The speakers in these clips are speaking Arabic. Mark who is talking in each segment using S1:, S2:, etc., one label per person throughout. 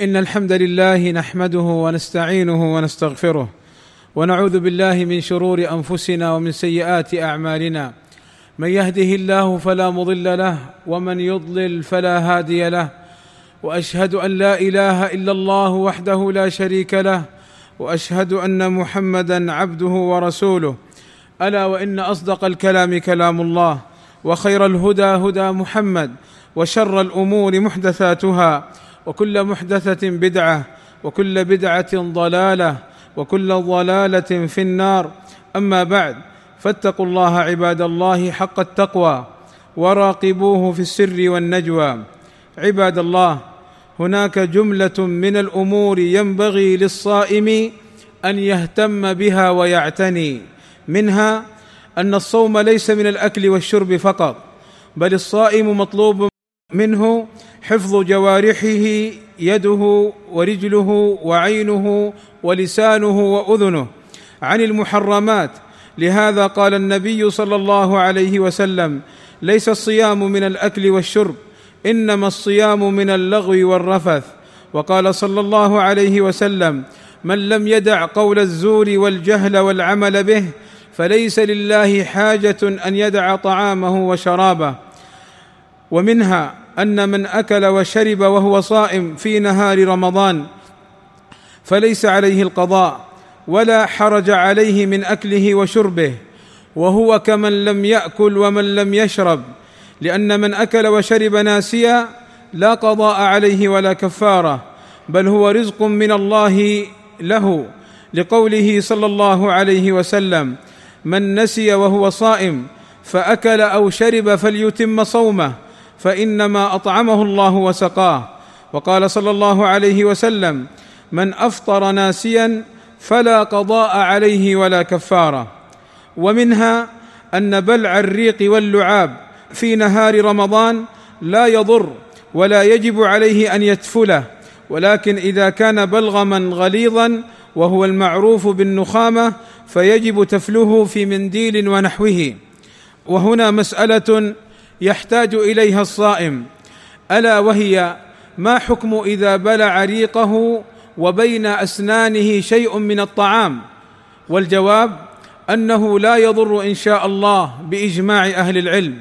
S1: إن الحمد لله نحمده ونستعينه ونستغفره ونعوذ بالله من شرور أنفسنا ومن سيئات أعمالنا. من يهده الله فلا مضل له ومن يضلل فلا هادي له. وأشهد أن لا إله إلا الله وحده لا شريك له. وأشهد أن محمدا عبده ورسوله. ألا وإن أصدق الكلام كلام الله وخير الهدى هدى محمد وشر الأمور محدثاتها. وكل محدثة بدعة وكل بدعة ضلالة وكل ضلالة في النار. أما بعد فاتقوا الله عباد الله حق التقوى وراقبوه في السر والنجوى. عباد الله هناك جملة من الأمور ينبغي للصائم أن يهتم بها ويعتني. منها أن الصوم ليس من الأكل والشرب فقط بل الصائم مطلوب منه حفظ جوارحه يده ورجله وعينه ولسانه وأذنه. عن المحرمات. لهذا قال النبي صلى الله عليه وسلم ليس الصيام من الأكل والشرب إنما الصيام من اللغو والرفث. وقال صلى الله عليه وسلم من لم يدع قول الزور والجهل والعمل به فليس لله حاجة أن يدع طعامه وشرابه. ومنها أن من أكل وشرب وهو صائم في نهار رمضان فليس عليه القضاء ولا حرج عليه من أكله وشربه وهو كمن لم يأكل ومن لم يشرب لأن من أكل وشرب ناسيا لا قضاء عليه ولا كفارة بل هو رزق من الله له لقوله صلى الله عليه وسلم من نسي وهو صائم فأكل أو شرب فليتم صومه فإنما أطعمه الله وسقاه. وقال صلى الله عليه وسلم من أفطر ناسيا فلا قضاء عليه ولا كفارة. ومنها أن بلع الريق واللعاب في نهار رمضان لا يضر ولا يجب عليه أن يتفله ولكن إذا كان بلغما غليظا وهو المعروف بالنخامة فيجب تفله في منديل ونحوه. وهنا مسألة يحتاج إليها الصائم. ألا وهي ما حكم إذا بلع ريقه وبين أسنانه شيء من الطعام؟ والجواب أنه لا يضر إن شاء الله بإجماع أهل العلم.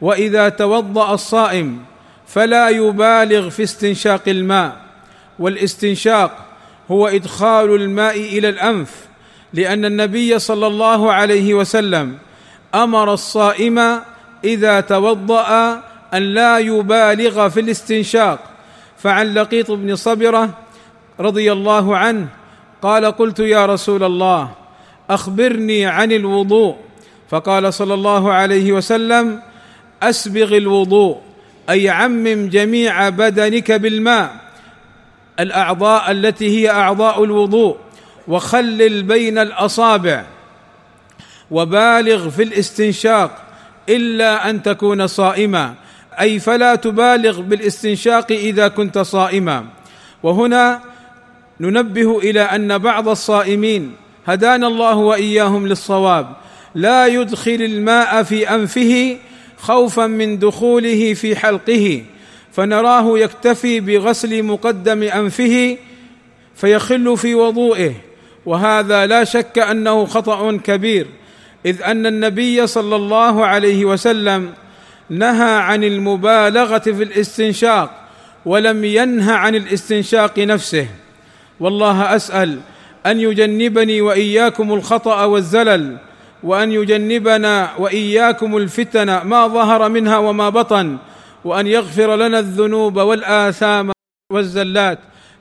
S1: وإذا توضأ الصائم فلا يبالغ في استنشاق الماء. والاستنشاق هو إدخال الماء إلى الأنف لأن النبي صلى الله عليه وسلم أمر الصائم إذا توضأ أن لا يبالغ في الاستنشاق. فعن لقيط بن صبرة رضي الله عنه قال قلت يا رسول الله أخبرني عن الوضوء. فقال صلى الله عليه وسلم أسبغ الوضوء أي عمم جميع بدنك بالماء. الأعضاء التي هي أعضاء الوضوء وخلل بين الأصابع. وبالغ في الاستنشاق. إلا أن تكون صائما. أي فلا تبالغ بالاستنشاق إذا كنت صائما. وهنا ننبه إلى أن بعض الصائمين هدانا الله وإياهم للصواب. لا يدخل الماء في أنفه خوفا من دخوله في حلقه. فنراه يكتفي بغسل مقدم أنفه فيخل في وضوئه. وهذا لا شك أنه خطأ كبير. إذ أن النبي صلى الله عليه وسلم نهى عن المبالغة في الاستنشاق ولم ينه عن الاستنشاق نفسه. والله أسأل أن يجنبني وإياكم الخطأ والزلل وأن يجنبنا وإياكم الفتن ما ظهر منها وما بطن وأن يغفر لنا الذنوب والآثام والزلات.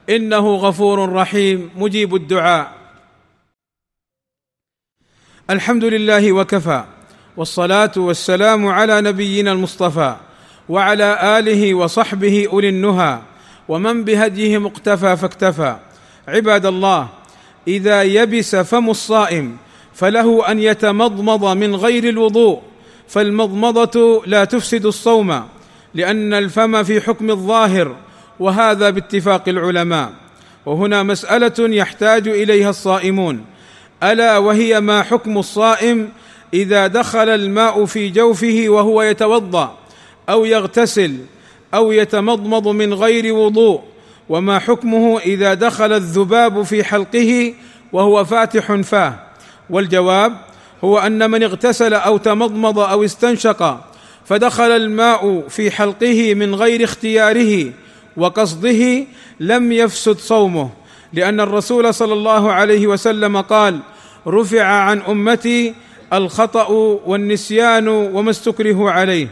S1: إنه غفور رحيم مجيب الدعاء. الحمد لله وكفى والصلاة والسلام على نبينا المصطفى وعلى آله وصحبه أولي النهى ومن بهديه مقتفى فاكتفى. عباد الله إذا يبس فم الصائم فله أن يتمضمض من غير الوضوء فالمضمضة لا تفسد الصوم لأن الفم في حكم الظاهر وهذا باتفاق العلماء. وهنا مسألة يحتاج إليها الصائمون. ألا وهي ما حكم الصائم إذا دخل الماء في جوفه وهو يتوضأ أو يغتسل أو يتمضمض من غير وضوء؟ وما حكمه إذا دخل الذباب في حلقه وهو فاتح فاه؟ والجواب هو أن من اغتسل أو تمضمض أو استنشق فدخل الماء في حلقه من غير اختياره وقصده لم يفسد صومه. لأن الرسول صلى الله عليه وسلم قال رفع عن أمتي الخطأ والنسيان وما استكرهوا عليه.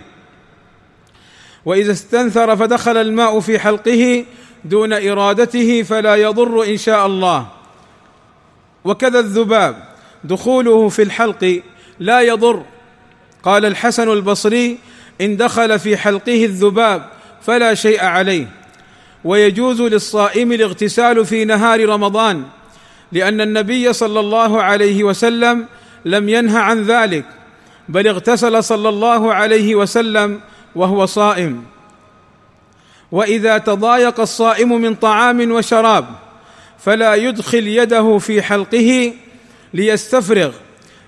S1: وإذا استنثر فدخل الماء في حلقه دون إرادته فلا يضر إن شاء الله. وكذا الذباب دخوله في الحلق لا يضر. قال الحسن البصري إن دخل في حلقه الذباب فلا شيء عليه. ويجوز للصائم الاغتسال في نهار رمضان لأن النبي صلى الله عليه وسلم لم ينه عن ذلك بل اغتسل صلى الله عليه وسلم وهو صائم. وإذا تضايق الصائم من طعام وشراب فلا يدخل يده في حلقه ليستفرغ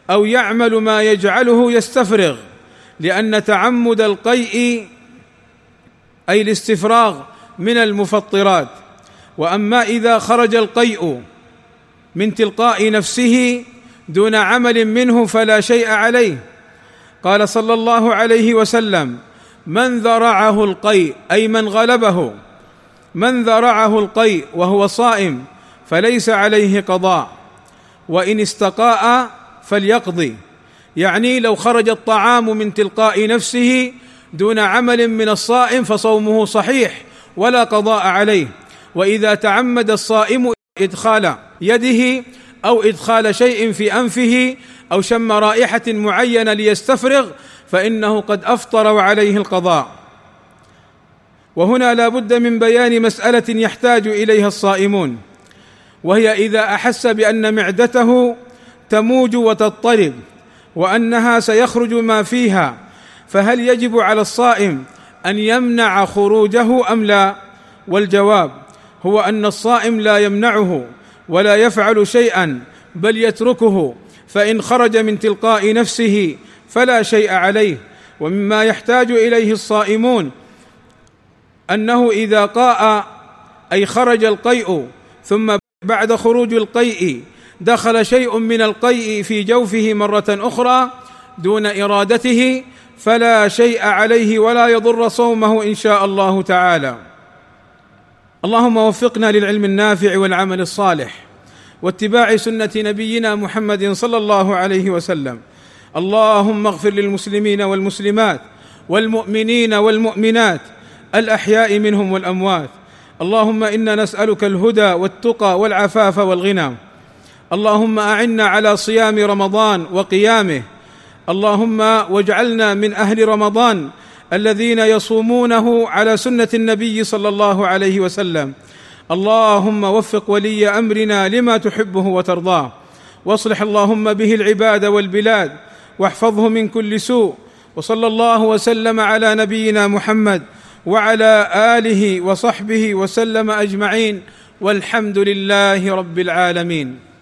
S1: أو يعمل ما يجعله يستفرغ لأن تعمد القيء أي الاستفراغ من المفطرات. وأما إذا خرج القيء من تلقاء نفسه دون عمل منه فلا شيء عليه. قال صلى الله عليه وسلم من ذرعه القيء أي من غلبه. من ذرعه القيء وهو صائم فليس عليه قضاء. وإن استقاء فليقضي. يعني لو خرج الطعام من تلقاء نفسه دون عمل من الصائم فصومه صحيح. ولا قضاء عليه. وإذا تعمد الصائم إدخال يده أو إدخال شيء في أنفه أو شم رائحة معينة ليستفرغ فإنه قد أفطر وعليه القضاء. وهنا لا بد من بيان مسألة يحتاج إليها الصائمون. وهي إذا أحس بأن معدته تموج وتضطرب وأنها سيخرج ما فيها فهل يجب على الصائم أن يمنع خروجه أم لا؟ والجواب هو أن الصائم لا يمنعه ولا يفعل شيئا بل يتركه فإن خرج من تلقاء نفسه فلا شيء عليه. ومما يحتاج إليه الصائمون أنه إذا قاء أي خرج القيء ثم بعد خروج القيء دخل شيء من القيء في جوفه مرة أخرى دون إرادته فلا شيء عليه ولا يضر صومه إن شاء الله تعالى. اللهم وفقنا للعلم النافع والعمل الصالح واتباع سنة نبينا محمد صلى الله عليه وسلم. اللهم اغفر للمسلمين والمسلمات والمؤمنين والمؤمنات الأحياء منهم والأموات. اللهم إنا نسألك الهدى والتقى والعفاف والغنى. اللهم أعنا على صيام رمضان وقيامه اللهم واجعلنا من أهل رمضان الذين يصومونه على سنة النبي صلى الله عليه وسلم. اللهم وفق ولي أمرنا لما تحبه وترضاه. واصلح اللهم به العباد والبلاد واحفظه من كل سوء. وصلى الله وسلم على نبينا محمد وعلى آله وصحبه وسلم أجمعين. والحمد لله رب العالمين.